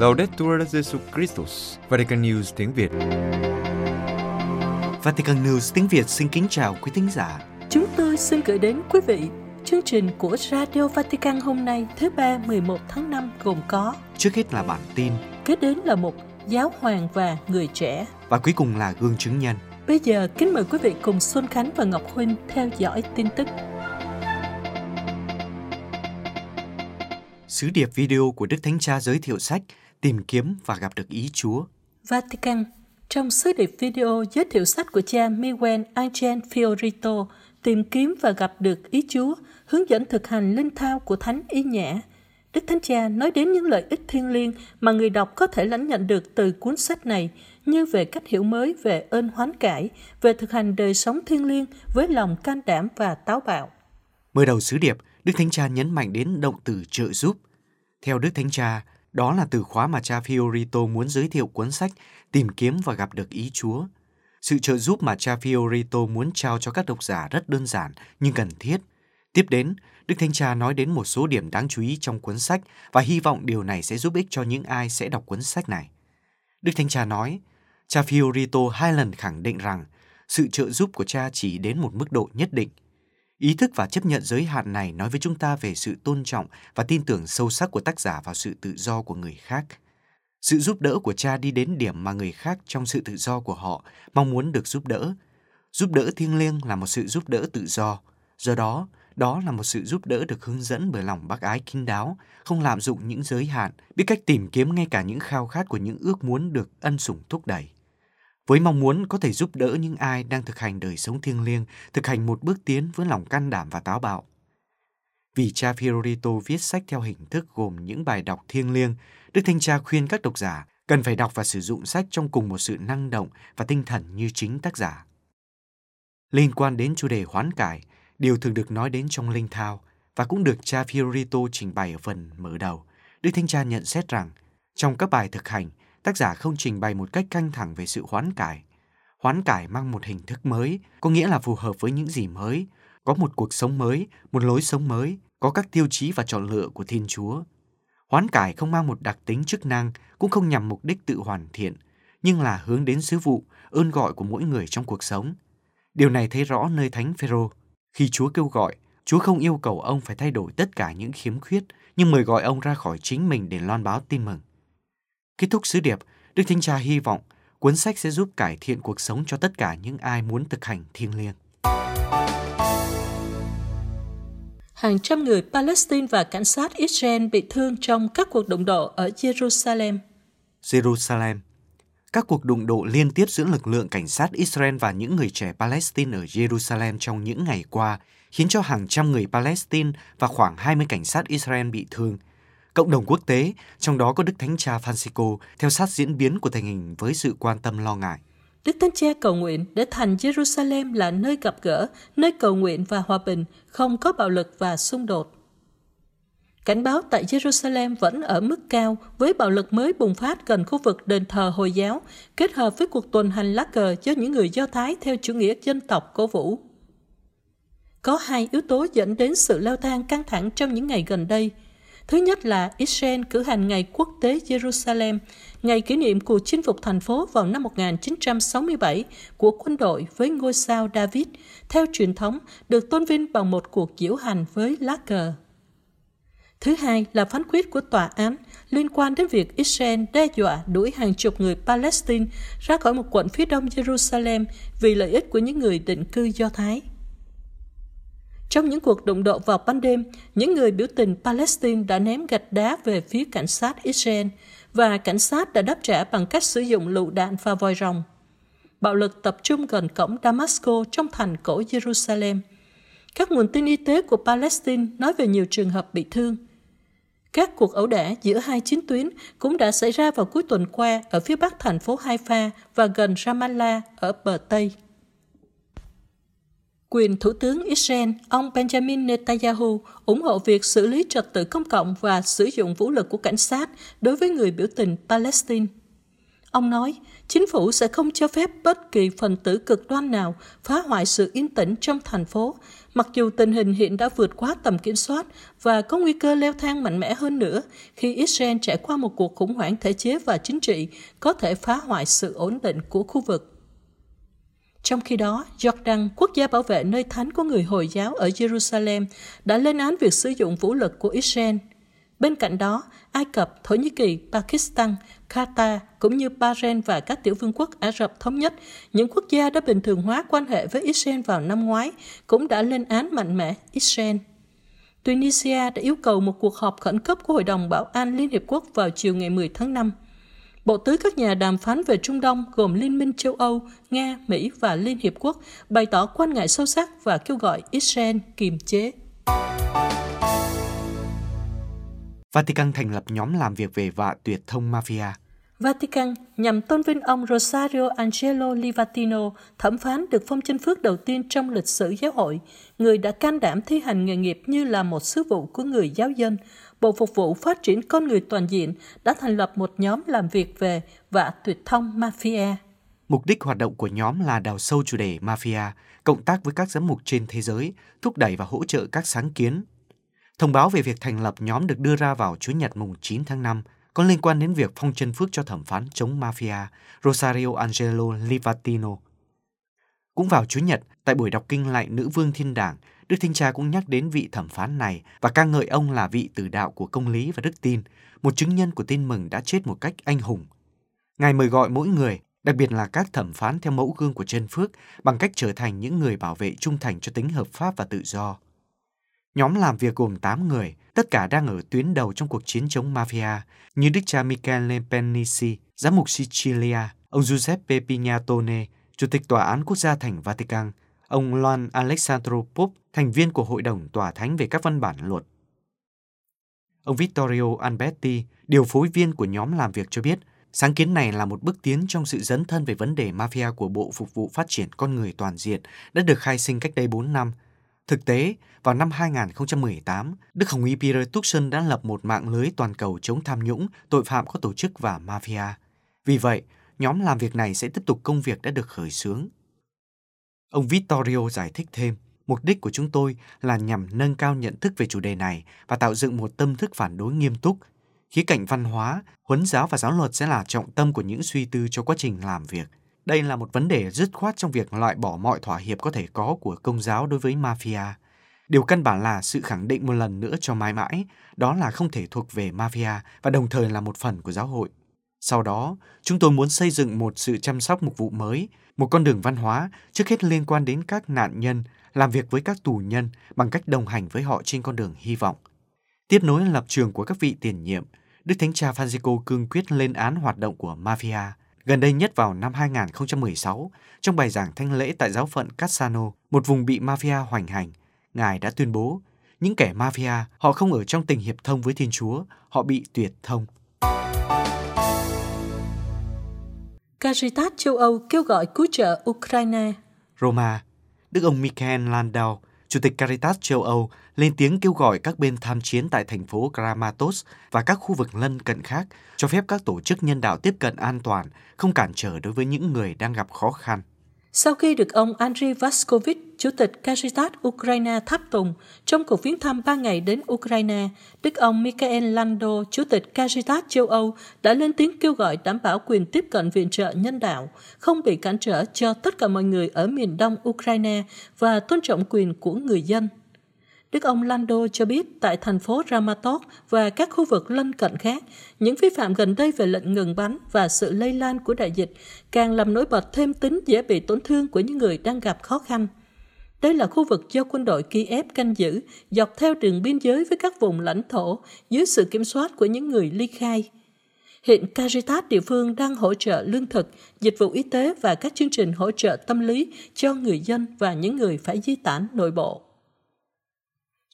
Laudetur Jesu Christus, Vatican News tiếng Việt. Vatican News tiếng Việt xin kính chào quý thính giả. Chúng tôi xin gửi đến quý vị chương trình của Radio Vatican hôm nay thứ ba 11 tháng 5 gồm có Trước hết là bản tin Kế đến là một giáo hoàng và người trẻ. và cuối cùng là gương chứng nhân. Bây giờ kính mời quý vị cùng Xuân Khánh và Ngọc Huynh theo dõi tin tức. Sứ điệp video của Đức Thánh Cha giới thiệu sách Tìm kiếm và gặp được ý Chúa. Vatican trong sứ điệp video giới thiệu sách của cha Miguel Angel Fiorito tìm kiếm và gặp được ý Chúa, hướng dẫn thực hành linh thao của Thánh Ý Nhã. Đức Thánh Cha nói đến những lợi ích thiêng liêng mà người đọc có thể lãnh nhận được từ cuốn sách này, như về cách hiểu mới về ơn hoán cải, về thực hành đời sống thiêng liêng với lòng can đảm và táo bạo. Mở đầu sứ điệp, Đức Thánh Cha nhấn mạnh đến động từ trợ giúp. Theo Đức Thánh Cha, đó là từ khóa mà cha Fiorito muốn giới thiệu cuốn sách Tìm kiếm và gặp được ý Chúa. Sự trợ giúp mà cha Fiorito muốn trao cho các độc giả rất đơn giản nhưng cần thiết. Tiếp đến, Đức Thánh Cha nói đến một số điểm đáng chú ý trong cuốn sách và hy vọng điều này sẽ giúp ích cho những ai sẽ đọc cuốn sách này. Đức Thánh Cha nói, cha Fiorito hai lần khẳng định rằng sự trợ giúp của cha chỉ đến một mức độ nhất định. Ý thức và chấp nhận giới hạn này nói với chúng ta về sự tôn trọng và tin tưởng sâu sắc của tác giả vào sự tự do của người khác. Sự giúp đỡ của cha đi đến điểm mà người khác trong sự tự do của họ mong muốn được giúp đỡ. Giúp đỡ thiêng liêng là một sự giúp đỡ tự do. Do đó, đó là một sự giúp đỡ được hướng dẫn bởi lòng bác ái kín đáo, không lạm dụng những giới hạn, biết cách tìm kiếm ngay cả những khao khát của những ước muốn được ân sủng thúc đẩy. Với mong muốn có thể giúp đỡ những ai đang thực hành đời sống thiêng liêng, thực hành một bước tiến với lòng can đảm và táo bạo. Vì cha Fiorito viết sách theo hình thức gồm những bài đọc thiêng liêng, Đức Thanh Cha khuyên các độc giả cần phải đọc và sử dụng sách trong cùng một sự năng động và tinh thần như chính tác giả. Liên quan đến chủ đề hoán cải, điều thường được nói đến trong linh thao và cũng được cha Fiorito trình bày ở phần mở đầu. Đức Thanh Cha nhận xét rằng, trong các bài thực hành, tác giả không trình bày một cách căng thẳng về sự hoán cải. Hoán cải mang một hình thức mới, có nghĩa là phù hợp với những gì mới, có một cuộc sống mới, một lối sống mới, có các tiêu chí và chọn lựa của Thiên Chúa. Hoán cải không mang một đặc tính chức năng, cũng không nhằm mục đích tự hoàn thiện, nhưng là hướng đến sứ vụ, ơn gọi của mỗi người trong cuộc sống. Điều này thấy rõ nơi Thánh Phêrô. Khi Chúa kêu gọi, Chúa không yêu cầu ông phải thay đổi tất cả những khiếm khuyết, nhưng mời gọi ông ra khỏi chính mình để loan báo tin mừng. Kết thúc sứ điệp, Đức Thánh Cha hy vọng cuốn sách sẽ giúp cải thiện cuộc sống cho tất cả những ai muốn thực hành thiêng liêng. Hàng trăm người Palestine và cảnh sát Israel bị thương trong các cuộc đụng độ ở Jerusalem. Jerusalem Các cuộc đụng độ liên tiếp giữa lực lượng cảnh sát Israel và những người trẻ Palestine ở Jerusalem trong những ngày qua khiến cho hàng trăm người Palestine và khoảng 20 cảnh sát Israel bị thương. Cộng đồng quốc tế, trong đó có Đức Thánh Cha Francisco, theo sát diễn biến của tình hình với sự quan tâm lo ngại. Đức Thánh Cha cầu nguyện để thành Jerusalem là nơi gặp gỡ, nơi cầu nguyện và hòa bình, không có bạo lực và xung đột. Cảnh báo tại Jerusalem vẫn ở mức cao với bạo lực mới bùng phát gần khu vực đền thờ Hồi giáo, kết hợp với cuộc tuần hành lá cờ do những người Do Thái theo chủ nghĩa dân tộc cổ vũ. Có hai yếu tố dẫn đến sự leo thang căng thẳng trong những ngày gần đây. Thứ nhất là Israel cử hành Ngày Quốc tế Jerusalem, ngày kỷ niệm cuộc chinh phục thành phố vào năm 1967 của quân đội với ngôi sao David, theo truyền thống được tôn vinh bằng một cuộc diễu hành với lá cờ. Thứ hai là phán quyết của tòa án liên quan đến việc Israel đe dọa đuổi hàng chục người Palestine ra khỏi một quận phía đông Jerusalem vì lợi ích của những người định cư Do Thái. Trong những cuộc đụng độ vào ban đêm, những người biểu tình Palestine đã ném gạch đá về phía cảnh sát Israel và cảnh sát đã đáp trả bằng cách sử dụng lựu đạn và vòi rồng. Bạo lực tập trung gần cổng Damascus trong thành cổ Jerusalem. Các nguồn tin y tế của Palestine nói về nhiều trường hợp bị thương. Các cuộc ẩu đả giữa hai chiến tuyến cũng đã xảy ra vào cuối tuần qua ở phía bắc thành phố Haifa và gần Ramallah ở bờ Tây. Quyền Thủ tướng Israel, ông Benjamin Netanyahu, ủng hộ việc xử lý trật tự công cộng và sử dụng vũ lực của cảnh sát đối với người biểu tình Palestine. Ông nói, chính phủ sẽ không cho phép bất kỳ phần tử cực đoan nào phá hoại sự yên tĩnh trong thành phố, mặc dù tình hình hiện đã vượt quá tầm kiểm soát và có nguy cơ leo thang mạnh mẽ hơn nữa khi Israel trải qua một cuộc khủng hoảng thể chế và chính trị có thể phá hoại sự ổn định của khu vực. Trong khi đó, Jordan, quốc gia bảo vệ nơi thánh của người Hồi giáo ở Jerusalem, đã lên án việc sử dụng vũ lực của Israel. Bên cạnh đó, Ai Cập, Thổ Nhĩ Kỳ, Pakistan, Qatar cũng như Bahrain và các tiểu vương quốc Ả Rập Thống Nhất, những quốc gia đã bình thường hóa quan hệ với Israel vào năm ngoái, cũng đã lên án mạnh mẽ Israel. Tunisia đã yêu cầu một cuộc họp khẩn cấp của Hội đồng Bảo an Liên Hiệp Quốc vào chiều ngày 10 tháng 5. Bộ tứ các nhà đàm phán về Trung Đông gồm Liên minh châu Âu, Nga, Mỹ và Liên Hiệp Quốc bày tỏ quan ngại sâu sắc và kêu gọi Israel kiềm chế. Vatican thành lập nhóm làm việc về vạ tuyệt thông mafia. Vatican nhằm tôn vinh ông Rosario Angelo Livatino, thẩm phán được phong chân phước đầu tiên trong lịch sử giáo hội, người đã can đảm thi hành nghề nghiệp như là một sứ vụ của người giáo dân. Bộ Phục vụ Phát triển Con người Toàn diện đã thành lập một nhóm làm việc về và tuyệt thông mafia. Mục đích hoạt động của nhóm là đào sâu chủ đề mafia, cộng tác với các giám mục trên thế giới, thúc đẩy và hỗ trợ các sáng kiến, Thông báo về việc thành lập nhóm được đưa ra vào Chủ nhật mùng 9 tháng 5 có liên quan đến việc phong chân phước cho thẩm phán chống mafia Rosario Angelo Livatino. Cũng vào Chủ nhật, tại buổi đọc kinh lại nữ vương thiên đảng, Đức Thánh Cha cũng nhắc đến vị thẩm phán này và ca ngợi ông là vị tử đạo của công lý và đức tin, một chứng nhân của tin mừng đã chết một cách anh hùng. Ngài mời gọi mỗi người, đặc biệt là các thẩm phán theo mẫu gương của chân phước, bằng cách trở thành những người bảo vệ trung thành cho tính hợp pháp và tự do. Nhóm làm việc gồm 8 người, tất cả đang ở tuyến đầu trong cuộc chiến chống mafia, như đức cha Michele Penisi, giám mục Sicilia, ông Giuseppe Pignatone, Chủ tịch Tòa án Quốc gia thành Vatican, ông Loan Alexandro Pop, thành viên của Hội đồng Tòa Thánh về các văn bản luật. Ông Vittorio Alberti, điều phối viên của nhóm làm việc cho biết, sáng kiến này là một bước tiến trong sự dấn thân về vấn đề mafia của Bộ Phục vụ Phát triển Con Người Toàn diện đã được khai sinh cách đây 4 năm – Thực tế, vào năm 2018, Đức Hồng Y Peter Tucson đã lập một mạng lưới toàn cầu chống tham nhũng, tội phạm có tổ chức và mafia. Vì vậy, nhóm làm việc này sẽ tiếp tục công việc đã được khởi xướng. Ông Vittorio giải thích thêm, mục đích của chúng tôi là nhằm nâng cao nhận thức về chủ đề này và tạo dựng một tâm thức phản đối nghiêm túc. Khía cạnh văn hóa, huấn giáo và giáo luật sẽ là trọng tâm của những suy tư cho quá trình làm việc. Đây là một vấn đề dứt khoát trong việc loại bỏ mọi thỏa hiệp có thể có của công giáo đối với mafia. Điều căn bản là sự khẳng định một lần nữa cho mãi mãi, đó là không thể thuộc về mafia và đồng thời là một phần của giáo hội. Sau đó, chúng tôi muốn xây dựng một sự chăm sóc mục vụ mới, một con đường văn hóa trước hết liên quan đến các nạn nhân, làm việc với các tù nhân bằng cách đồng hành với họ trên con đường hy vọng. Tiếp nối lập trường của các vị tiền nhiệm, Đức Thánh Cha Francisco cương quyết lên án hoạt động của mafia. Gần đây nhất vào năm 2016, trong bài giảng thanh lễ tại giáo phận Cassano, một vùng bị mafia hoành hành, Ngài đã tuyên bố, những kẻ mafia, họ không ở trong tình hiệp thông với Thiên Chúa, họ bị tuyệt thông. Caritas châu Âu kêu gọi cứu trợ Ukraine. Roma, Đức ông Michael Landau, Chủ tịch Caritas châu Âu, lên tiếng kêu gọi các bên tham chiến tại thành phố Kramatos và các khu vực lân cận khác cho phép các tổ chức nhân đạo tiếp cận an toàn, không cản trở đối với những người đang gặp khó khăn. Sau khi được ông Andriy Vaskovich, Chủ tịch Caritas Ukraine tháp tùng trong cuộc viếng thăm 3 ngày đến Ukraine, Đức ông Michael Lando, Chủ tịch Caritas châu Âu, đã lên tiếng kêu gọi đảm bảo quyền tiếp cận viện trợ nhân đạo, không bị cản trở cho tất cả mọi người ở miền đông Ukraine và tôn trọng quyền của người dân. Đức ông Lando cho biết tại thành phố Ramatok và các khu vực lân cận khác, những vi phạm gần đây về lệnh ngừng bắn và sự lây lan của đại dịch càng làm nổi bật thêm tính dễ bị tổn thương của những người đang gặp khó khăn. Đây là khu vực do quân đội Kiev canh giữ dọc theo đường biên giới với các vùng lãnh thổ dưới sự kiểm soát của những người ly khai. Hiện Caritas địa phương đang hỗ trợ lương thực, dịch vụ y tế và các chương trình hỗ trợ tâm lý cho người dân và những người phải di tản nội bộ.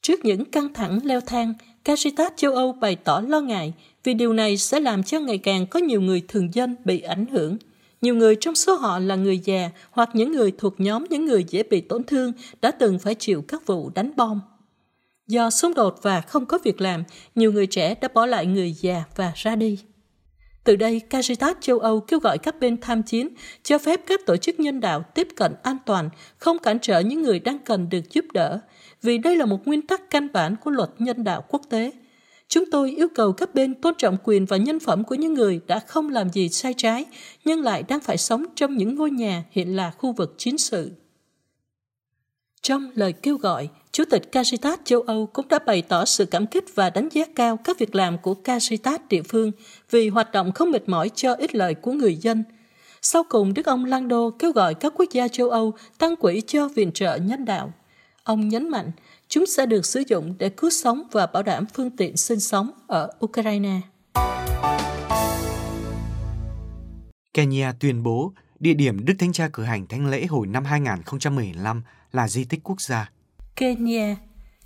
Trước những căng thẳng leo thang, Caritas châu Âu bày tỏ lo ngại vì điều này sẽ làm cho ngày càng có nhiều người thường dân bị ảnh hưởng. Nhiều người trong số họ là người già hoặc những người thuộc nhóm những người dễ bị tổn thương đã từng phải chịu các vụ đánh bom. Do xung đột và không có việc làm, nhiều người trẻ đã bỏ lại người già và ra đi. Từ đây, Caritas châu Âu kêu gọi các bên tham chiến, cho phép các tổ chức nhân đạo tiếp cận an toàn, không cản trở những người đang cần được giúp đỡ, vì đây là một nguyên tắc căn bản của luật nhân đạo quốc tế. Chúng tôi yêu cầu các bên tôn trọng quyền và nhân phẩm của những người đã không làm gì sai trái, nhưng lại đang phải sống trong những ngôi nhà hiện là khu vực chiến sự. Trong lời kêu gọi, Chủ tịch Caritas châu Âu cũng đã bày tỏ sự cảm kích và đánh giá cao các việc làm của Caritas địa phương vì hoạt động không mệt mỏi cho ích lợi của người dân. Sau cùng, Đức ông Lando kêu gọi các quốc gia châu Âu tăng quỹ cho viện trợ nhân đạo. Ông nhấn mạnh, chúng sẽ được sử dụng để cứu sống và bảo đảm phương tiện sinh sống ở Ukraine. Kenya tuyên bố địa điểm Đức Thánh Cha cử hành thánh lễ hồi năm 2015 là di tích quốc gia. Kenya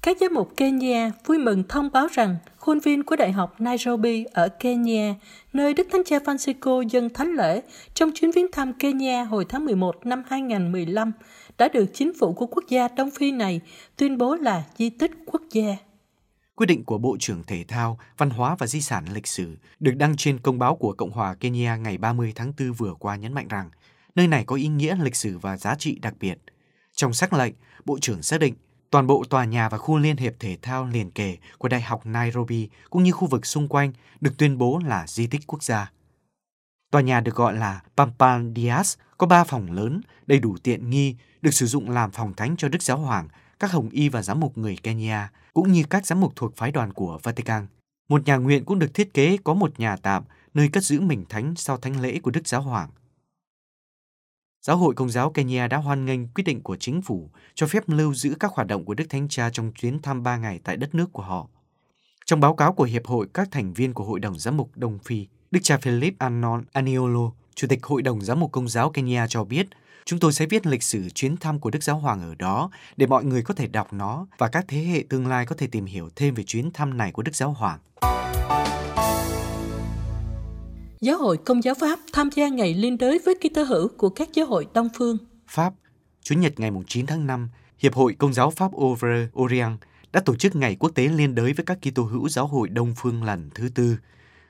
các giám mục Kenya vui mừng thông báo rằng khuôn viên của Đại học Nairobi ở Kenya, nơi Đức Thánh Cha Francisco dân thánh lễ trong chuyến viếng thăm Kenya hồi tháng 11 năm 2015, đã được chính phủ của quốc gia Đông Phi này tuyên bố là di tích quốc gia. Quyết định của Bộ trưởng Thể thao, Văn hóa và Di sản lịch sử được đăng trên công báo của Cộng hòa Kenya ngày 30 tháng 4 vừa qua nhấn mạnh rằng nơi này có ý nghĩa lịch sử và giá trị đặc biệt. Trong sắc lệnh, Bộ trưởng xác định toàn bộ tòa nhà và khu liên hiệp thể thao liền kề của Đại học Nairobi cũng như khu vực xung quanh được tuyên bố là di tích quốc gia. Tòa nhà được gọi là Pampan Dias có ba phòng lớn, đầy đủ tiện nghi, được sử dụng làm phòng thánh cho Đức Giáo Hoàng, các hồng y và giám mục người Kenya, cũng như các giám mục thuộc phái đoàn của Vatican. Một nhà nguyện cũng được thiết kế có một nhà tạm nơi cất giữ mình thánh sau thánh lễ của Đức Giáo Hoàng. Giáo hội Công giáo Kenya đã hoan nghênh quyết định của chính phủ cho phép lưu giữ các hoạt động của Đức Thánh Cha trong chuyến thăm 3 ngày tại đất nước của họ. Trong báo cáo của Hiệp hội các thành viên của Hội đồng Giám mục Đông Phi, Đức cha Philip Anon Aniolo, Chủ tịch Hội đồng Giám mục Công giáo Kenya cho biết, chúng tôi sẽ viết lịch sử chuyến thăm của Đức Giáo Hoàng ở đó để mọi người có thể đọc nó và các thế hệ tương lai có thể tìm hiểu thêm về chuyến thăm này của Đức Giáo Hoàng. Giáo hội Công giáo Pháp tham gia ngày liên đới với Kitô hữu của các giáo hội Đông phương. Pháp, Chủ nhật ngày 9 tháng 5, Hiệp hội Công giáo Pháp Over Orient đã tổ chức ngày quốc tế liên đới với các Kitô hữu giáo hội Đông phương lần thứ tư.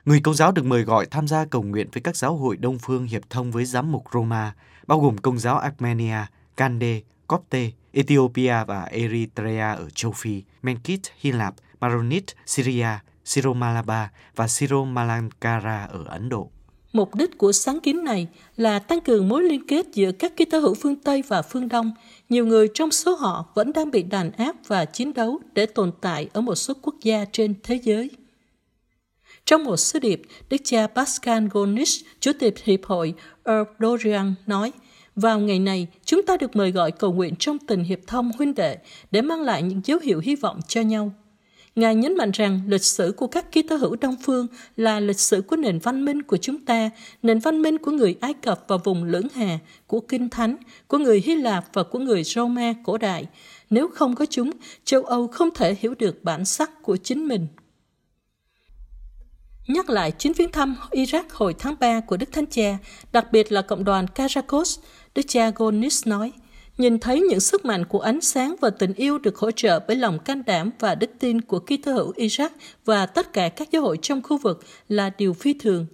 Người Công giáo được mời gọi tham gia cầu nguyện với các giáo hội Đông phương hiệp thông với giám mục Roma, bao gồm Công giáo Armenia, Kande, Copte, Ethiopia và Eritrea ở châu Phi, Menkit, Hy Lạp, Maronit, Syria, Siromalaba và Siromalankara ở Ấn Độ. Mục đích của sáng kiến này là tăng cường mối liên kết giữa các Kitô hữu phương Tây và phương Đông. Nhiều người trong số họ vẫn đang bị đàn áp và chiến đấu để tồn tại ở một số quốc gia trên thế giới. Trong một sứ điệp, Đức cha Pascal Gonish, Chủ tịch Hiệp hội Erdorian nói, vào ngày này, chúng ta được mời gọi cầu nguyện trong tình hiệp thông huynh đệ để mang lại những dấu hiệu hy vọng cho nhau. Ngài nhấn mạnh rằng lịch sử của các ký tơ hữu Đông phương là lịch sử của nền văn minh của chúng ta, nền văn minh của người Ai Cập và vùng Lưỡng Hà, của Kinh Thánh, của người Hy Lạp và của người Roma cổ đại. Nếu không có chúng, châu Âu không thể hiểu được bản sắc của chính mình. Nhắc lại chuyến viếng thăm Iraq hồi tháng 3 của Đức Thánh Cha, đặc biệt là cộng đoàn Karakos, Đức cha Gonis nói – nhìn thấy những sức mạnh của ánh sáng và tình yêu được hỗ trợ bởi lòng can đảm và đức tin của Kitô hữu Iraq và tất cả các giáo hội trong khu vực là điều phi thường.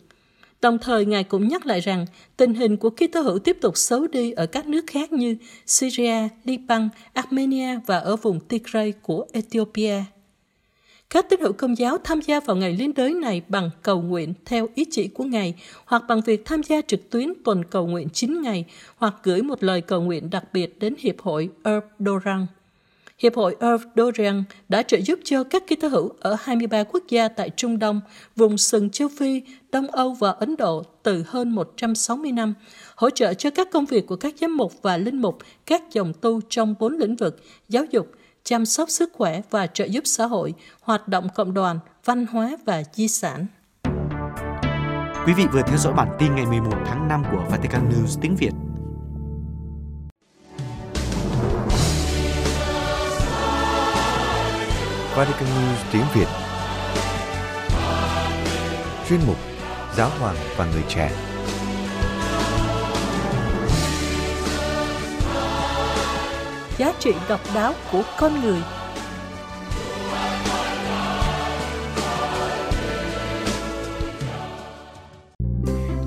Đồng thời, Ngài cũng nhắc lại rằng tình hình của Kitô hữu tiếp tục xấu đi ở các nước khác như Syria, Liban, Armenia và ở vùng Tigray của Ethiopia. Các tín hữu công giáo tham gia vào ngày liên đới này bằng cầu nguyện theo ý chỉ của Ngài hoặc bằng việc tham gia trực tuyến tuần cầu nguyện 9 ngày hoặc gửi một lời cầu nguyện đặc biệt đến Hiệp hội Erb Doran. Hiệp hội Earth Doran đã trợ giúp cho các Kitô hữu ở 23 quốc gia tại Trung Đông, vùng sừng châu Phi, Đông Âu và Ấn Độ từ hơn 160 năm, hỗ trợ cho các công việc của các giám mục và linh mục, các dòng tu trong bốn lĩnh vực giáo dục, chăm sóc sức khỏe và trợ giúp xã hội, hoạt động cộng đoàn, văn hóa và di sản. Quý vị vừa theo dõi bản tin ngày 11 tháng 5 của Vatican News tiếng Việt. Vatican News tiếng Việt Chuyên mục Giáo hoàng và người trẻ trị độc đáo của con người.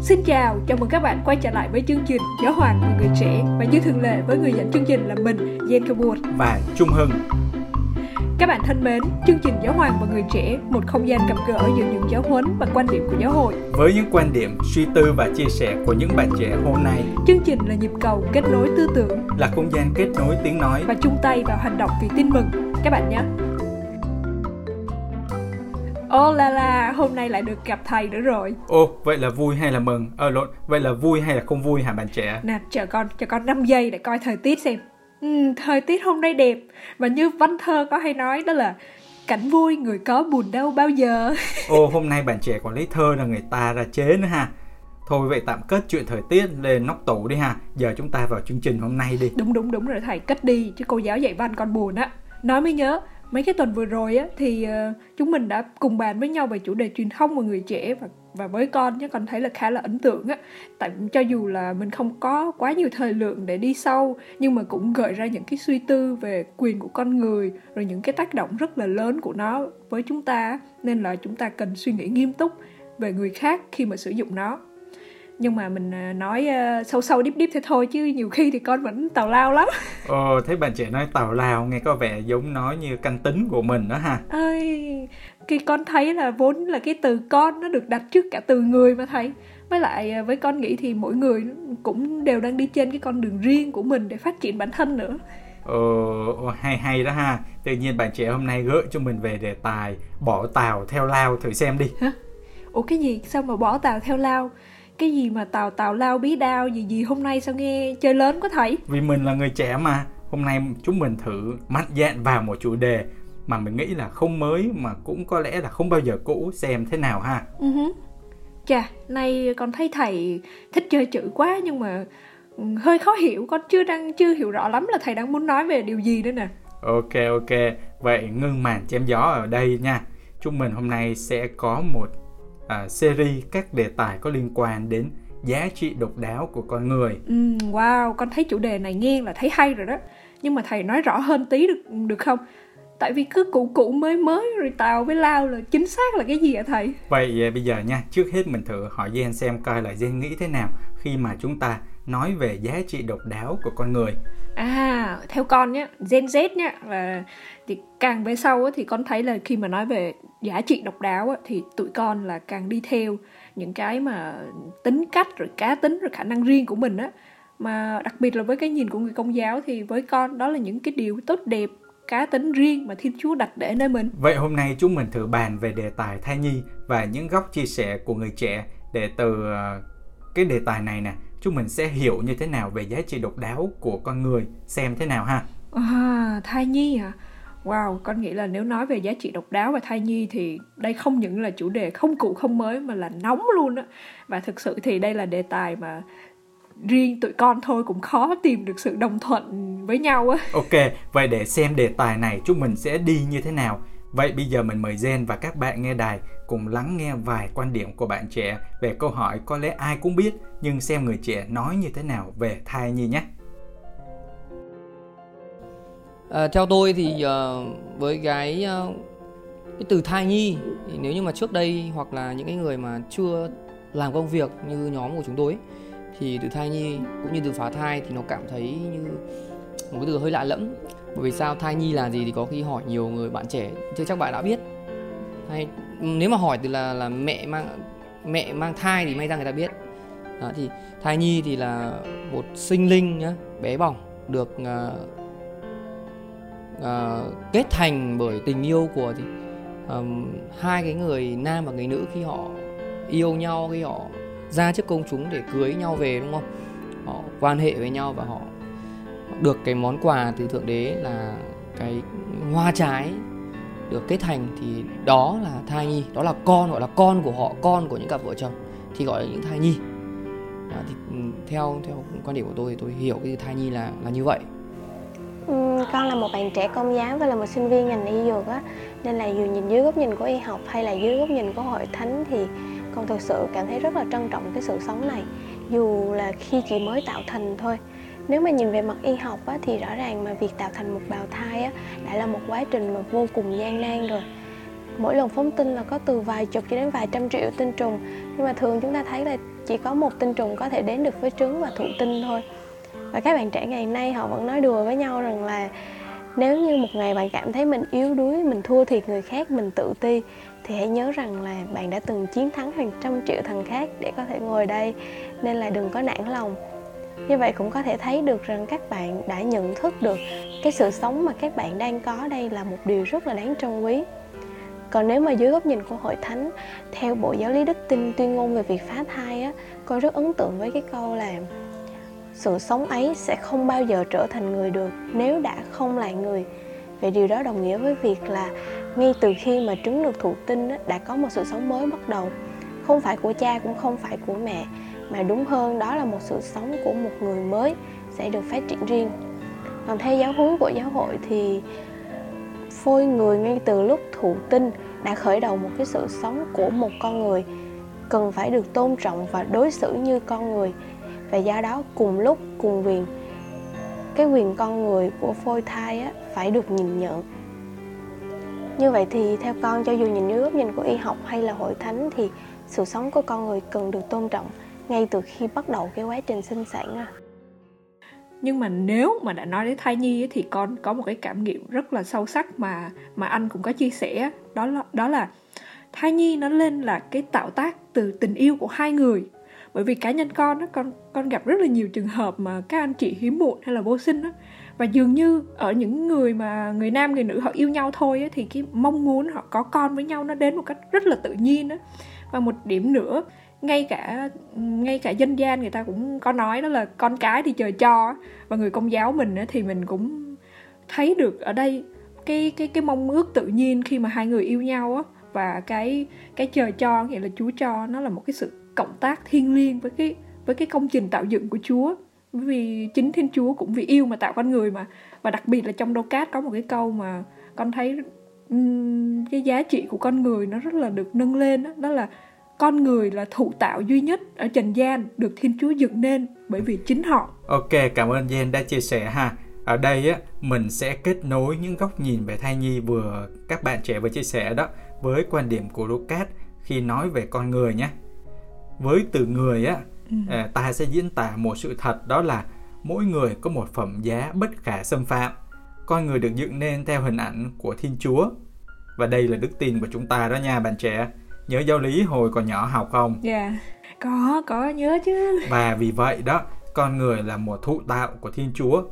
Xin chào, chào mừng các bạn quay trở lại với chương trình Giáo Hoàng và Người Trẻ. Và như thường lệ với người dẫn chương trình là mình, Jen Kabur Và Trung Hưng Các bạn thân mến, chương trình Giáo Hoàng và Người Trẻ Một không gian gặp gỡ giữa những giáo huấn và quan điểm của giáo hội. Với những quan điểm, suy tư và chia sẻ của những bạn trẻ hôm nay. Chương trình là nhịp cầu kết nối tư tưởng. Là không gian kết nối tiếng nói. Và chung tay vào hành động vì tin mừng. Các bạn nhé. Ô oh la la, hôm nay lại được gặp thầy nữa rồi. Ồ, vậy là vui hay là mừng? Ờ lộn, vậy là vui hay là không vui hả bạn trẻ? Nè, chờ con, cho con 5 giây để coi thời tiết xem ừ, Thời tiết hôm nay đẹp. Và như văn thơ có hay nói đó là Cảnh vui người có buồn đâu bao giờ. Ồ, hôm nay bạn trẻ còn lấy thơ là người ta ra chế nữa ha. Thôi vậy tạm cất chuyện thời tiết lên nóc tủ đi ha. Giờ chúng ta vào chương trình hôm nay đi. Đúng đúng đúng rồi thầy, cất đi Chứ cô giáo dạy văn con buồn á. Nói mới nhớ mấy cái tuần vừa rồi á thì uh, chúng mình đã cùng bàn với nhau về chủ đề truyền thông của người trẻ và và với con nhé con thấy là khá là ấn tượng á. Tại cho dù là mình không có quá nhiều thời lượng để đi sâu nhưng mà cũng gợi ra những cái suy tư về quyền của con người rồi những cái tác động rất là lớn của nó với chúng ta nên là chúng ta cần suy nghĩ nghiêm túc về người khác khi mà sử dụng nó. Nhưng mà mình à, nói uh, sâu sâu điếp điếp thế thôi chứ nhiều khi thì con vẫn tào lao lắm. Ồ, thấy bạn trẻ nói tào lao nghe có vẻ giống nói như căn tính của mình đó ha. Ơi khi con thấy là vốn là cái từ con nó được đặt trước cả từ người mà thầy với lại à, với con nghĩ thì mỗi người cũng đều đang đi trên cái con đường riêng của mình để phát triển bản thân nữa Ồ, hay hay đó ha Tự nhiên bạn trẻ hôm nay gợi cho mình về đề tài Bỏ tàu theo lao thử xem đi Hả? Ủa cái gì? Sao mà bỏ tàu theo lao? cái gì mà tào tào lao bí đao gì gì hôm nay sao nghe chơi lớn quá thầy vì mình là người trẻ mà hôm nay chúng mình thử mạnh dạn vào một chủ đề mà mình nghĩ là không mới mà cũng có lẽ là không bao giờ cũ xem thế nào ha uh-huh. chà nay con thấy thầy thích chơi chữ quá nhưng mà ừ, hơi khó hiểu con chưa đang chưa hiểu rõ lắm là thầy đang muốn nói về điều gì nữa nè ok ok vậy ngưng màn chém gió ở đây nha chúng mình hôm nay sẽ có một uh, series các đề tài có liên quan đến giá trị độc đáo của con người. Ừ, wow, con thấy chủ đề này nghe là thấy hay rồi đó. Nhưng mà thầy nói rõ hơn tí được được không? Tại vì cứ cũ cũ mới mới rồi tàu với lao là chính xác là cái gì ạ thầy? Vậy à, bây giờ nha, trước hết mình thử hỏi Gen xem coi là Gen nghĩ thế nào khi mà chúng ta nói về giá trị độc đáo của con người. À, theo con nhé, Gen Z nhé là thì càng về sau thì con thấy là khi mà nói về giá trị độc đáo thì tụi con là càng đi theo những cái mà tính cách rồi cá tính rồi khả năng riêng của mình á mà đặc biệt là với cái nhìn của người công giáo thì với con đó là những cái điều tốt đẹp cá tính riêng mà Thiên Chúa đặt để nơi mình. Vậy hôm nay chúng mình thử bàn về đề tài thai nhi và những góc chia sẻ của người trẻ để từ ờ, cái đề tài này nè chúng mình sẽ hiểu như thế nào về giá trị độc đáo của con người xem thế nào ha. À, thai nhi à? Wow, con nghĩ là nếu nói về giá trị độc đáo và thai nhi thì đây không những là chủ đề không cũ không mới mà là nóng luôn á. Và thực sự thì đây là đề tài mà riêng tụi con thôi cũng khó tìm được sự đồng thuận với nhau á. Ok, vậy để xem đề tài này chúng mình sẽ đi như thế nào. Vậy bây giờ mình mời Jen và các bạn nghe đài cùng lắng nghe vài quan điểm của bạn trẻ về câu hỏi có lẽ ai cũng biết nhưng xem người trẻ nói như thế nào về thai nhi nhé. À, theo tôi thì uh, với cái uh, cái từ thai nhi thì nếu như mà trước đây hoặc là những cái người mà chưa làm công việc như nhóm của chúng tôi ấy, thì từ thai nhi cũng như từ phá thai thì nó cảm thấy như một cái từ hơi lạ lẫm. Bởi vì sao? Thai nhi là gì thì có khi hỏi nhiều người bạn trẻ chưa chắc bạn đã biết. Hay nếu mà hỏi từ là là mẹ mang mẹ mang thai thì may ra người ta biết. Đó, thì thai nhi thì là một sinh linh nhá bé bỏng được uh, uh, kết thành bởi tình yêu của thì um, hai cái người nam và người nữ khi họ yêu nhau khi họ ra trước công chúng để cưới nhau về đúng không? Họ quan hệ với nhau và họ được cái món quà từ thượng đế là cái hoa trái được kết thành thì đó là thai nhi đó là con gọi là con của họ con của những cặp vợ chồng thì gọi là những thai nhi. À, thì ừ, theo theo quan điểm của tôi thì tôi hiểu cái thai nhi là là như vậy. Ừ, con là một bạn trẻ công giáo và là một sinh viên ngành y dược á nên là dù nhìn dưới góc nhìn của y học hay là dưới góc nhìn của hội thánh thì con thực sự cảm thấy rất là trân trọng cái sự sống này dù là khi chỉ mới tạo thành thôi. Nếu mà nhìn về mặt y học á, thì rõ ràng mà việc tạo thành một bào thai á, đã là một quá trình mà vô cùng gian nan rồi. Mỗi lần phóng tinh là có từ vài chục cho đến vài trăm triệu tinh trùng nhưng mà thường chúng ta thấy là chỉ có một tinh trùng có thể đến được với trứng và thụ tinh thôi. Và các bạn trẻ ngày nay họ vẫn nói đùa với nhau rằng là nếu như một ngày bạn cảm thấy mình yếu đuối mình thua thiệt người khác mình tự ti thì hãy nhớ rằng là bạn đã từng chiến thắng hàng trăm triệu thằng khác để có thể ngồi đây, nên là đừng có nản lòng. Như vậy cũng có thể thấy được rằng các bạn đã nhận thức được cái sự sống mà các bạn đang có đây là một điều rất là đáng trân quý. Còn nếu mà dưới góc nhìn của hội thánh, theo bộ giáo lý đức tin tuyên ngôn về việc phá thai á con rất ấn tượng với cái câu là sự sống ấy sẽ không bao giờ trở thành người được nếu đã không là người vậy điều đó đồng nghĩa với việc là ngay từ khi mà trứng được thụ tinh đã có một sự sống mới bắt đầu. Không phải của cha cũng không phải của mẹ mà đúng hơn đó là một sự sống của một người mới sẽ được phát triển riêng. Còn theo giáo huấn của giáo hội thì phôi người ngay từ lúc thụ tinh đã khởi đầu một cái sự sống của một con người cần phải được tôn trọng và đối xử như con người. Và do đó cùng lúc cùng quyền cái quyền con người của phôi thai á, phải được nhìn nhận. Như vậy thì theo con, cho dù nhìn dưới góc nhìn của y học hay là hội thánh thì sự sống của con người cần được tôn trọng ngay từ khi bắt đầu cái quá trình sinh sản à. nhưng mà nếu mà đã nói đến thai nhi thì con có một cái cảm nghiệm rất là sâu sắc mà mà anh cũng có chia sẻ. Đó là đó là thai nhi nó lên là cái tạo tác từ tình yêu của hai người. Bởi vì cá nhân con á, con con gặp rất là nhiều trường hợp mà các anh chị hiếm muộn hay là vô sinh đó và dường như ở những người mà người nam người nữ họ yêu nhau thôi ấy, thì cái mong muốn họ có con với nhau nó đến một cách rất là tự nhiên á. Và một điểm nữa ngay cả ngay cả dân gian người ta cũng có nói đó là con cái thì trời cho và người công giáo mình thì mình cũng thấy được ở đây cái cái cái mong ước tự nhiên khi mà hai người yêu nhau á. Và cái cái trời cho nghĩa là Chúa cho nó là một cái sự cộng tác thiêng liêng với cái với cái công trình tạo dựng của Chúa vì chính Thiên Chúa cũng vì yêu mà tạo con người mà và đặc biệt là trong Đô Cát có một cái câu mà con thấy cái giá trị của con người nó rất là được nâng lên đó, đó là con người là thụ tạo duy nhất ở trần gian được Thiên Chúa dựng nên bởi vì chính họ. Ok, cảm ơn Jen đã chia sẻ ha. Ở đây á, mình sẽ kết nối những góc nhìn về thai nhi vừa các bạn trẻ vừa chia sẻ đó với quan điểm của Lucas khi nói về con người nhé. Với từ người á. À, ta sẽ diễn tả một sự thật đó là mỗi người có một phẩm giá bất khả xâm phạm. Con người được dựng nên theo hình ảnh của Thiên Chúa. Và đây là đức tin của chúng ta đó nha bạn trẻ. Nhớ giáo lý hồi còn nhỏ học không? Dạ, yeah. có, có nhớ chứ. Và vì vậy đó, con người là một thụ tạo của Thiên Chúa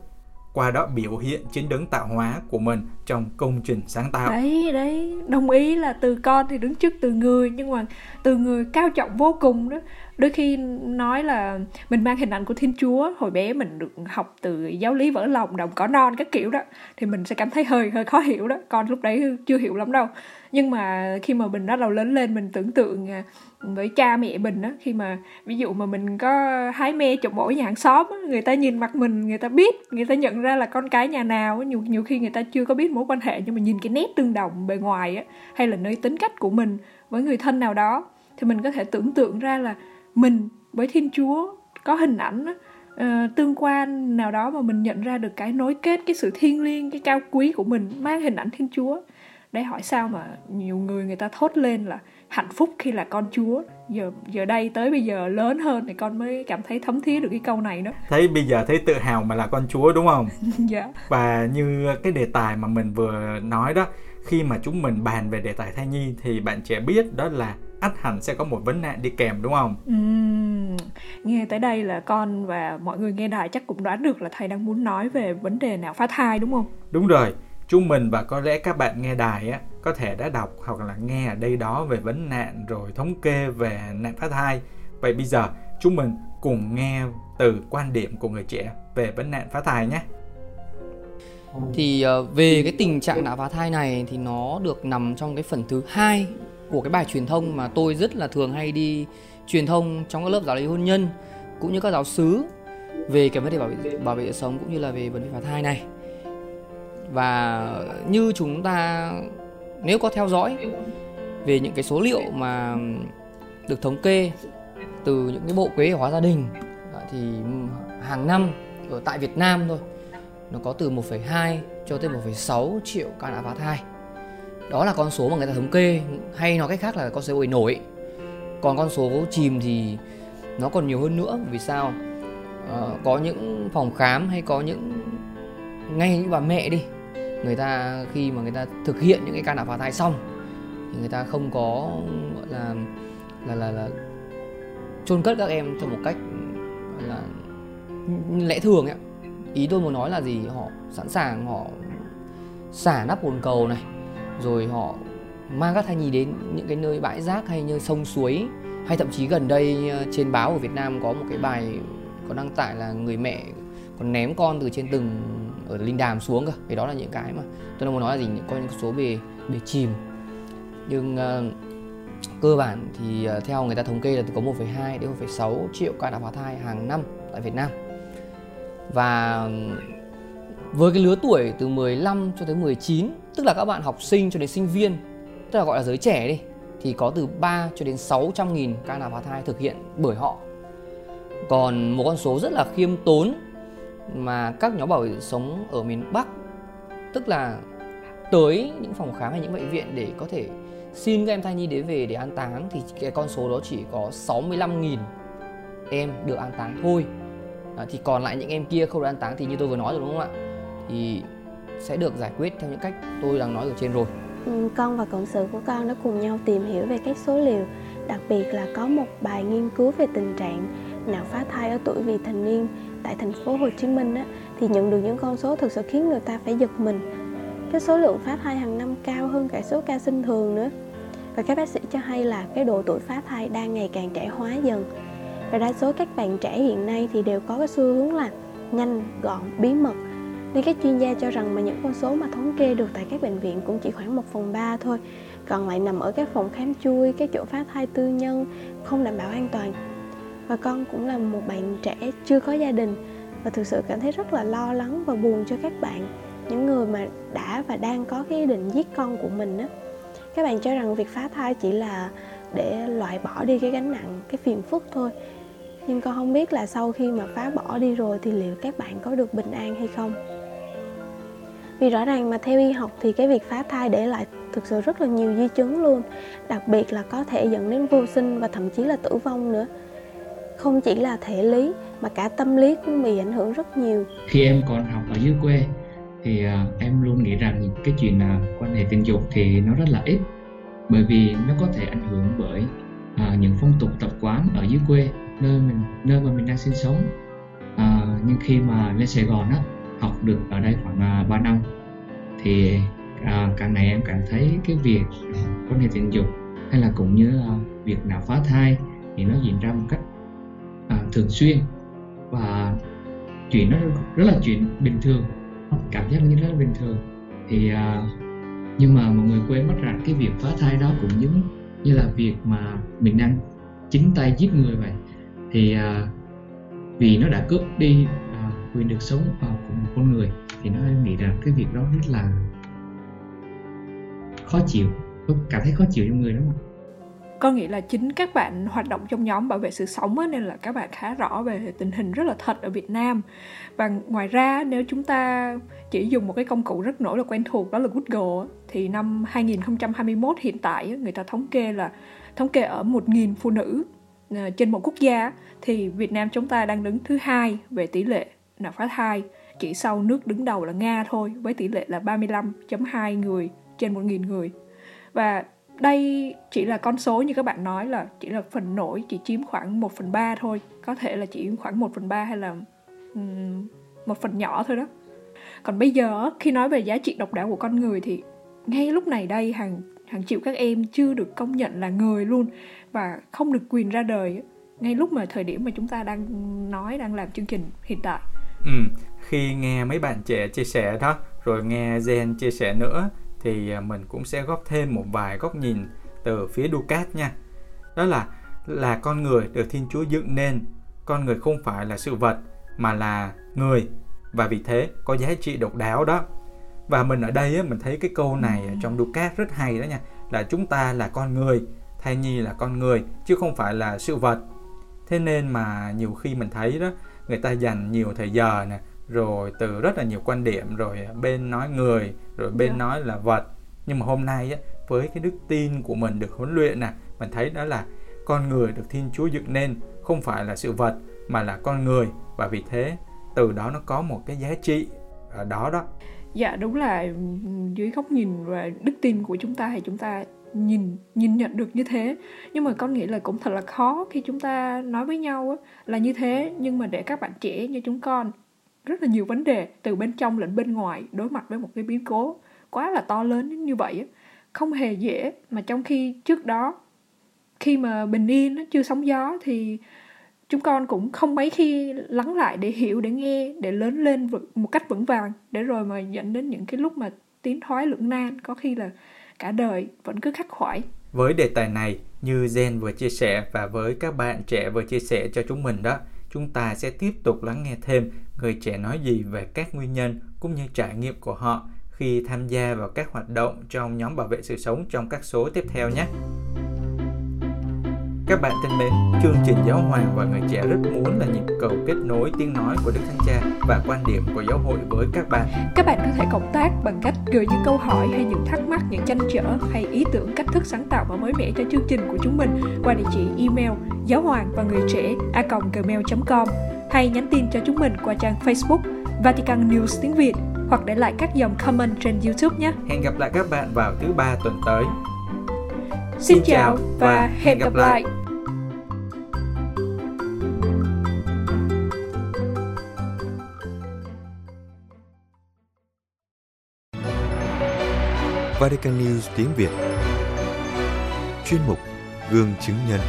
qua đó biểu hiện chính đấng tạo hóa của mình trong công trình sáng tạo. Đấy, đấy, đồng ý là từ con thì đứng trước từ người nhưng mà từ người cao trọng vô cùng đó. Đôi khi nói là mình mang hình ảnh của Thiên Chúa, hồi bé mình được học từ giáo lý vỡ lòng, đồng cỏ non các kiểu đó thì mình sẽ cảm thấy hơi hơi khó hiểu đó. Con lúc đấy chưa hiểu lắm đâu nhưng mà khi mà mình bắt đầu lớn lên mình tưởng tượng à, với cha mẹ mình á khi mà ví dụ mà mình có hái me trồng mỗi nhà hàng xóm á, người ta nhìn mặt mình người ta biết người ta nhận ra là con cái nhà nào nhiều nhiều khi người ta chưa có biết mối quan hệ nhưng mà nhìn cái nét tương đồng bề ngoài á hay là nơi tính cách của mình với người thân nào đó thì mình có thể tưởng tượng ra là mình với thiên chúa có hình ảnh á, uh, tương quan nào đó mà mình nhận ra được cái nối kết cái sự thiêng liêng cái cao quý của mình mang hình ảnh thiên chúa để hỏi sao mà nhiều người người ta thốt lên là hạnh phúc khi là con chúa. Giờ giờ đây tới bây giờ lớn hơn thì con mới cảm thấy thấm thía được cái câu này đó. Thấy bây giờ thấy tự hào mà là con chúa đúng không? Dạ. Và như cái đề tài mà mình vừa nói đó khi mà chúng mình bàn về đề tài thai nhi thì bạn trẻ biết đó là ắt hẳn sẽ có một vấn nạn đi kèm đúng không? Uhm, nghe tới đây là con và mọi người nghe đài chắc cũng đoán được là thầy đang muốn nói về vấn đề nào phá thai đúng không? Đúng rồi, chúng mình và có lẽ các bạn nghe đài á, có thể đã đọc hoặc là nghe ở đây đó về vấn nạn rồi thống kê về nạn phá thai. Vậy bây giờ, chúng mình cùng nghe từ quan điểm của người trẻ về vấn nạn phá thai nhé. Thì ờ, về cái tình trạng nạn phá thai này thì nó được nằm trong cái phần thứ hai của cái bài truyền thông mà tôi rất là thường hay đi truyền thông trong các lớp giáo lý hôn nhân, cũng như các giáo sứ về cái vấn đề bảo vệ bảo vệ đời sống cũng như là về vấn đề phá thai này và như chúng ta nếu có theo dõi về những cái số liệu mà được thống kê từ những cái bộ kế hóa gia đình thì hàng năm ở tại Việt Nam thôi nó có từ 1,2 cho tới 1,6 triệu ca đã phá thai. Đó là con số mà người ta thống kê hay nói cách khác là con số bồi nổi. Còn con số chìm thì nó còn nhiều hơn nữa vì sao? Uh, có những phòng khám hay có những ngay những bà mẹ đi người ta khi mà người ta thực hiện những cái ca nạo phá thai xong, thì người ta không có, gọi là là là là chôn cất các em theo một cách là, lẽ thường ấy ý tôi muốn nói là gì? Họ sẵn sàng, họ xả nắp bồn cầu này, rồi họ mang các thai nhi đến những cái nơi bãi rác hay như sông suối, hay thậm chí gần đây ờ, trên báo ở Việt Nam có một cái bài có đăng tải là người mẹ còn ném con từ trên từng ở linh đàm xuống cơ. Cái đó là những cái mà tôi đang muốn nói là gì có những số bề bề chìm. Nhưng uh, cơ bản thì uh, theo người ta thống kê là có 1,2 đến 1,6 triệu ca đã phá thai hàng năm tại Việt Nam. Và với cái lứa tuổi từ 15 cho tới 19 tức là các bạn học sinh cho đến sinh viên tức là gọi là giới trẻ đi thì có từ 3 cho đến 600 nghìn ca nạo phá thai thực hiện bởi họ. Còn một con số rất là khiêm tốn mà các nhóm bảo vệ sống ở miền Bắc tức là tới những phòng khám hay những bệnh viện để có thể xin các em thai nhi đến về để an táng thì cái con số đó chỉ có 65.000 em được an táng thôi. À, thì còn lại những em kia không được an táng thì như tôi vừa nói rồi đúng không ạ? Thì sẽ được giải quyết theo những cách tôi đang nói ở trên rồi. Ừ, con và cộng sự của con đã cùng nhau tìm hiểu về các số liệu đặc biệt là có một bài nghiên cứu về tình trạng nạo phá thai ở tuổi vị thành niên tại thành phố Hồ Chí Minh á, thì nhận được những con số thực sự khiến người ta phải giật mình. Cái số lượng phá thai hàng năm cao hơn cả số ca sinh thường nữa. Và các bác sĩ cho hay là cái độ tuổi phá thai đang ngày càng trẻ hóa dần. Và đa số các bạn trẻ hiện nay thì đều có cái xu hướng là nhanh gọn bí mật. Nên các chuyên gia cho rằng mà những con số mà thống kê được tại các bệnh viện cũng chỉ khoảng 1 phần 3 thôi. Còn lại nằm ở các phòng khám chui, các chỗ phá thai tư nhân không đảm bảo an toàn và con cũng là một bạn trẻ chưa có gia đình và thực sự cảm thấy rất là lo lắng và buồn cho các bạn, những người mà đã và đang có cái ý định giết con của mình á. Các bạn cho rằng việc phá thai chỉ là để loại bỏ đi cái gánh nặng, cái phiền phức thôi. Nhưng con không biết là sau khi mà phá bỏ đi rồi thì liệu các bạn có được bình an hay không? Vì rõ ràng mà theo y học thì cái việc phá thai để lại thực sự rất là nhiều di chứng luôn, đặc biệt là có thể dẫn đến vô sinh và thậm chí là tử vong nữa không chỉ là thể lý mà cả tâm lý cũng bị ảnh hưởng rất nhiều. Khi em còn học ở dưới quê thì uh, em luôn nghĩ rằng cái chuyện uh, quan hệ tình dục thì nó rất là ít. Bởi vì nó có thể ảnh hưởng bởi uh, những phong tục tập quán ở dưới quê nơi mình nơi mà mình đang sinh sống. Uh, nhưng khi mà lên Sài Gòn á học được ở đây khoảng uh, 3 năm thì uh, càng ngày em cảm thấy cái việc uh, quan hệ tình dục hay là cũng như uh, việc nào phá thai thì nó diễn ra một cách thường xuyên và chuyện nó rất là chuyện bình thường cảm giác như rất là bình thường. Thì uh, nhưng mà mọi người quên mất rằng cái việc phá thai đó cũng giống như là việc mà mình đang chính tay giết người vậy. Thì uh, vì nó đã cướp đi uh, quyền được sống vào của một con người thì nó nghĩ rằng cái việc đó rất là khó chịu cảm thấy khó chịu trong người đúng không con nghĩ là chính các bạn hoạt động trong nhóm bảo vệ sự sống ấy, nên là các bạn khá rõ về tình hình rất là thật ở Việt Nam. Và ngoài ra nếu chúng ta chỉ dùng một cái công cụ rất nổi là quen thuộc đó là Google thì năm 2021 hiện tại người ta thống kê là thống kê ở 1.000 phụ nữ ờ, trên một quốc gia thì Việt Nam chúng ta đang đứng thứ hai về tỷ lệ nạo phá thai. Chỉ sau nước đứng đầu là Nga thôi với tỷ lệ là 35.2 người trên 1.000 người. Và đây chỉ là con số như các bạn nói là chỉ là phần nổi chỉ chiếm khoảng 1 phần 3 thôi. Có thể là chỉ khoảng 1 phần 3 hay là um, một phần nhỏ thôi đó. Còn bây giờ khi nói về giá trị độc đáo của con người thì ngay lúc này đây hàng hàng triệu các em chưa được công nhận là người luôn và không được quyền ra đời ngay lúc mà thời điểm mà chúng ta đang nói đang làm chương trình hiện tại. Ừ, khi nghe mấy bạn trẻ chia sẻ đó rồi nghe Gen chia sẻ nữa thì à, mình cũng sẽ góp thêm một vài góc nhìn từ phía Ducat nha. Đó là là con người được Thiên Chúa dựng nên, con người không phải là sự vật mà là người và vì thế có giá trị độc đáo đó. Và mình ở đây á, mình thấy cái câu này ở trong Ducat rất hay đó nha, là chúng ta là con người, thai nhi là con người chứ không phải là sự vật. Thế nên mà nhiều khi mình thấy đó, người ta dành nhiều thời giờ nè, rồi từ rất là nhiều quan điểm rồi bên nói người rồi bên yeah. Dạ. nói là vật nhưng mà hôm nay á, với cái đức tin của mình được huấn luyện nè mình thấy đó là con người được thiên chúa dựng nên không phải là sự vật mà là con người và vì thế từ đó nó có một cái giá trị ở đó đó dạ đúng là dưới góc nhìn và đức tin của chúng ta thì chúng ta nhìn nhìn nhận được như thế nhưng mà con nghĩ là cũng thật là khó khi chúng ta nói với nhau á, là như thế nhưng mà để các bạn trẻ như chúng con rất là nhiều vấn đề từ bên trong lẫn bên ngoài đối mặt với một cái biến cố quá là to lớn như vậy không hề dễ mà trong khi trước đó, khi mà bình yên nó chưa sóng gió thì chúng con cũng không mấy khi lắng lại để hiểu, để nghe, để lớn lên một cách vững vàng để rồi mà dẫn đến những cái lúc mà tiến thoái lưỡng nan, có khi là cả đời vẫn cứ khắc khoải. Với đề tài này như Jen vừa chia sẻ và với các bạn trẻ vừa chia sẻ cho chúng mình đó chúng ta sẽ tiếp tục lắng nghe thêm người trẻ nói gì về các nguyên nhân cũng như trải nghiệm của họ khi tham gia vào các hoạt động trong nhóm bảo vệ sự sống trong các số tiếp theo nhé. Các bạn thân mến, chương trình Giáo Hoàng và Người Trẻ rất muốn là nhịp cầu kết nối tiếng nói của Đức Thánh Cha và quan điểm của giáo hội với các bạn. Các bạn có thể cộng tác bằng cách gửi những câu hỏi hay những thắc mắc, những tranh trở hay ý tưởng cách thức sáng tạo và mới mẻ cho chương trình của chúng mình qua địa chỉ email giáo hoàng và người trẻ a gmail.com hay nhắn tin cho chúng mình qua trang Facebook Vatican News tiếng Việt hoặc để lại các dòng comment trên YouTube nhé. Hẹn gặp lại các bạn vào thứ ba tuần tới. Xin, chào và hẹn gặp lại. Vatican News tiếng Việt. Chuyên mục Gương chứng nhân.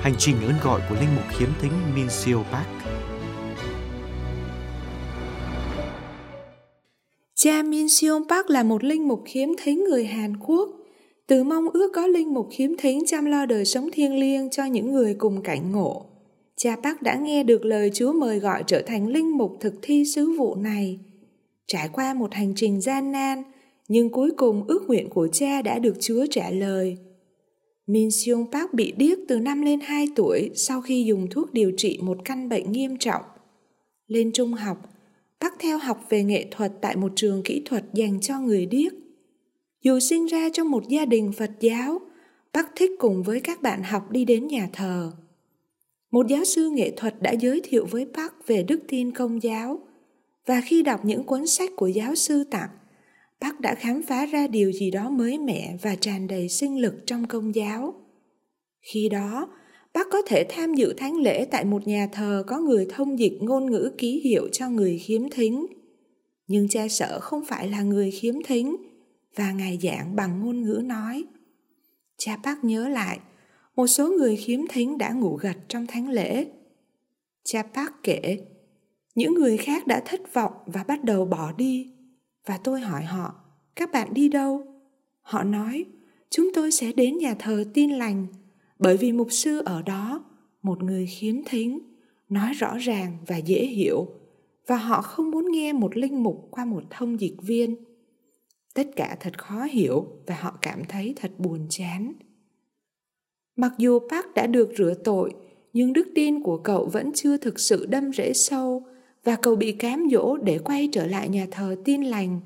Hành trình ơn gọi của linh mục khiếm thính Min Siêu Park. Cha Min Siêu Park là một linh mục khiếm thính người Hàn Quốc từ mong ước có linh mục khiếm thính chăm lo đời sống thiêng liêng cho những người cùng cảnh ngộ. Cha bác đã nghe được lời Chúa mời gọi trở thành linh mục thực thi sứ vụ này. Trải qua một hành trình gian nan, nhưng cuối cùng ước nguyện của cha đã được Chúa trả lời. Min Seung Park bị điếc từ năm lên 2 tuổi sau khi dùng thuốc điều trị một căn bệnh nghiêm trọng. Lên trung học, Park theo học về nghệ thuật tại một trường kỹ thuật dành cho người điếc. Dù sinh ra trong một gia đình Phật giáo, bác thích cùng với các bạn học đi đến nhà thờ. Một giáo sư nghệ thuật đã giới thiệu với bác về đức tin công giáo và khi đọc những cuốn sách của giáo sư tặng, bác đã khám phá ra điều gì đó mới mẻ và tràn đầy sinh lực trong công giáo. Khi đó, bác có thể tham dự thánh lễ tại một nhà thờ có người thông dịch ngôn ngữ ký hiệu cho người khiếm thính. Nhưng cha sợ không phải là người khiếm thính và ngài giảng bằng ngôn ngữ nói. Cha bác nhớ lại, một số người khiếm thính đã ngủ gật trong thánh lễ. Cha bác kể, những người khác đã thất vọng và bắt đầu bỏ đi và tôi hỏi họ các bạn đi đâu họ nói chúng tôi sẽ đến nhà thờ tin lành bởi vì mục sư ở đó một người khiếm thính nói rõ ràng và dễ hiểu và họ không muốn nghe một linh mục qua một thông dịch viên tất cả thật khó hiểu và họ cảm thấy thật buồn chán mặc dù park đã được rửa tội nhưng đức tin của cậu vẫn chưa thực sự đâm rễ sâu và cậu bị cám dỗ để quay trở lại nhà thờ tin lành,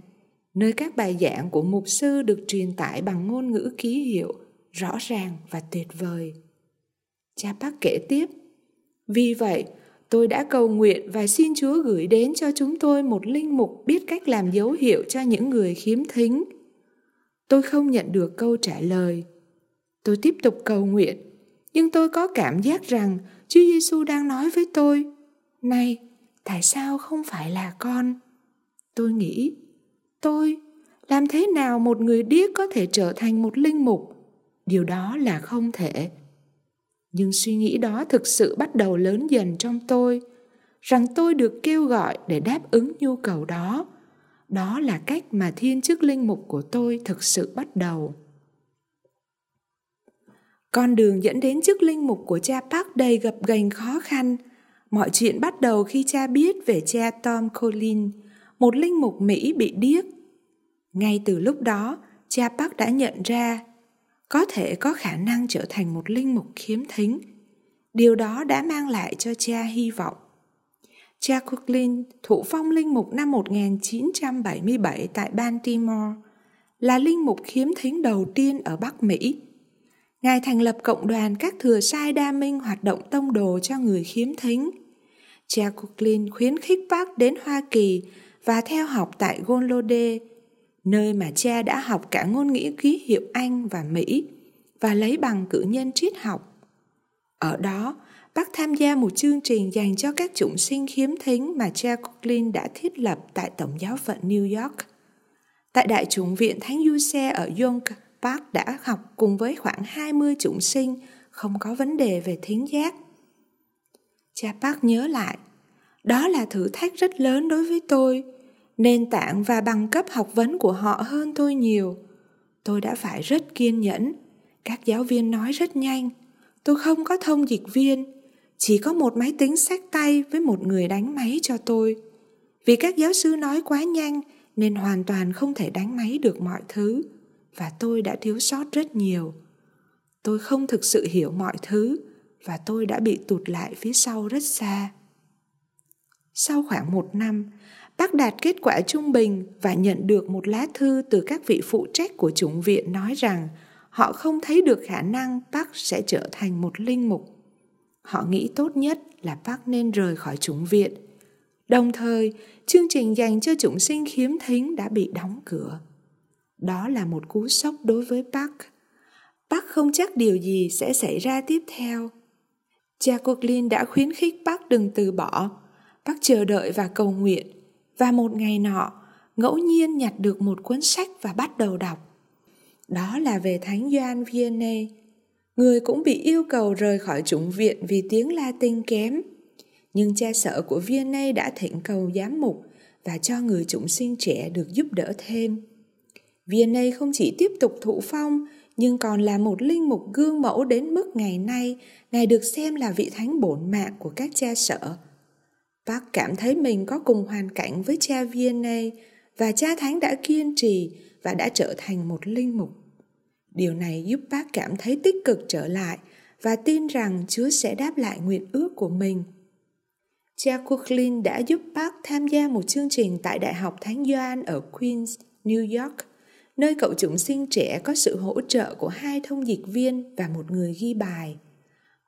nơi các bài giảng của mục sư được truyền tải bằng ngôn ngữ ký hiệu, rõ ràng và tuyệt vời. Cha bác kể tiếp, vì vậy, tôi đã cầu nguyện và xin Chúa gửi đến cho chúng tôi một linh mục biết cách làm dấu hiệu cho những người khiếm thính. Tôi không nhận được câu trả lời. Tôi tiếp tục cầu nguyện, nhưng tôi có cảm giác rằng Chúa Giêsu đang nói với tôi: "Này, tại sao không phải là con tôi nghĩ tôi làm thế nào một người điếc có thể trở thành một linh mục điều đó là không thể nhưng suy nghĩ đó thực sự bắt đầu lớn dần trong tôi rằng tôi được kêu gọi để đáp ứng nhu cầu đó. Đó là cách mà thiên chức linh mục của tôi thực sự bắt đầu. Con đường dẫn đến chức linh mục của cha Park đầy gập ghềnh khó khăn. Mọi chuyện bắt đầu khi cha biết về cha Tom Collin, một linh mục Mỹ bị điếc. Ngay từ lúc đó, cha Park đã nhận ra có thể có khả năng trở thành một linh mục khiếm thính. Điều đó đã mang lại cho cha hy vọng. Cha Cooklin thụ phong linh mục năm 1977 tại Baltimore, là linh mục khiếm thính đầu tiên ở Bắc Mỹ. Ngài thành lập cộng đoàn các thừa sai đa minh hoạt động tông đồ cho người khiếm thính. Cha Cooklin khuyến khích bác đến Hoa Kỳ và theo học tại Gonlode, nơi mà cha đã học cả ngôn ngữ ký hiệu Anh và Mỹ và lấy bằng cử nhân triết học. Ở đó, bác tham gia một chương trình dành cho các chủng sinh khiếm thính mà cha Coughlin đã thiết lập tại Tổng giáo phận New York. Tại Đại chủng viện Thánh Du Xe ở York, bác đã học cùng với khoảng 20 chủng sinh không có vấn đề về thính giác. Cha bác nhớ lại, đó là thử thách rất lớn đối với tôi. Nền tảng và bằng cấp học vấn của họ hơn tôi nhiều. Tôi đã phải rất kiên nhẫn. Các giáo viên nói rất nhanh. Tôi không có thông dịch viên chỉ có một máy tính sách tay với một người đánh máy cho tôi. Vì các giáo sư nói quá nhanh nên hoàn toàn không thể đánh máy được mọi thứ và tôi đã thiếu sót rất nhiều. Tôi không thực sự hiểu mọi thứ và tôi đã bị tụt lại phía sau rất xa. Sau khoảng một năm, bác đạt kết quả trung bình và nhận được một lá thư từ các vị phụ trách của chủng viện nói rằng họ không thấy được khả năng bác sẽ trở thành một linh mục họ nghĩ tốt nhất là bác nên rời khỏi chủng viện. Đồng thời, chương trình dành cho chủng sinh khiếm thính đã bị đóng cửa. Đó là một cú sốc đối với bác. Bác không chắc điều gì sẽ xảy ra tiếp theo. Cha Coughlin đã khuyến khích bác đừng từ bỏ. Bác chờ đợi và cầu nguyện. Và một ngày nọ, ngẫu nhiên nhặt được một cuốn sách và bắt đầu đọc. Đó là về Thánh Gioan Vianney, người cũng bị yêu cầu rời khỏi chủng viện vì tiếng Latin kém. Nhưng cha sở của Vianney đã thỉnh cầu giám mục và cho người chủng sinh trẻ được giúp đỡ thêm. Vianney không chỉ tiếp tục thụ phong, nhưng còn là một linh mục gương mẫu đến mức ngày nay, Ngài được xem là vị thánh bổn mạng của các cha sở. Bác cảm thấy mình có cùng hoàn cảnh với cha Vienna và cha thánh đã kiên trì và đã trở thành một linh mục. Điều này giúp bác cảm thấy tích cực trở lại và tin rằng Chúa sẽ đáp lại nguyện ước của mình. Cha Coughlin đã giúp bác tham gia một chương trình tại Đại học Thánh Gioan ở Queens, New York, nơi cậu chúng sinh trẻ có sự hỗ trợ của hai thông dịch viên và một người ghi bài.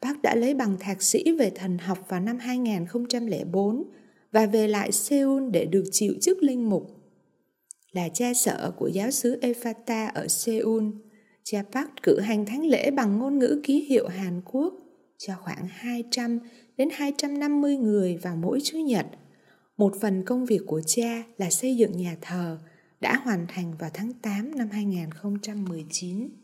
Bác đã lấy bằng thạc sĩ về thần học vào năm 2004 và về lại Seoul để được chịu chức linh mục. Là cha sở của giáo sứ Ephata ở Seoul, cha Park cử hành thánh lễ bằng ngôn ngữ ký hiệu Hàn Quốc cho khoảng 200 đến 250 người vào mỗi Chủ nhật. Một phần công việc của cha là xây dựng nhà thờ đã hoàn thành vào tháng 8 năm 2019.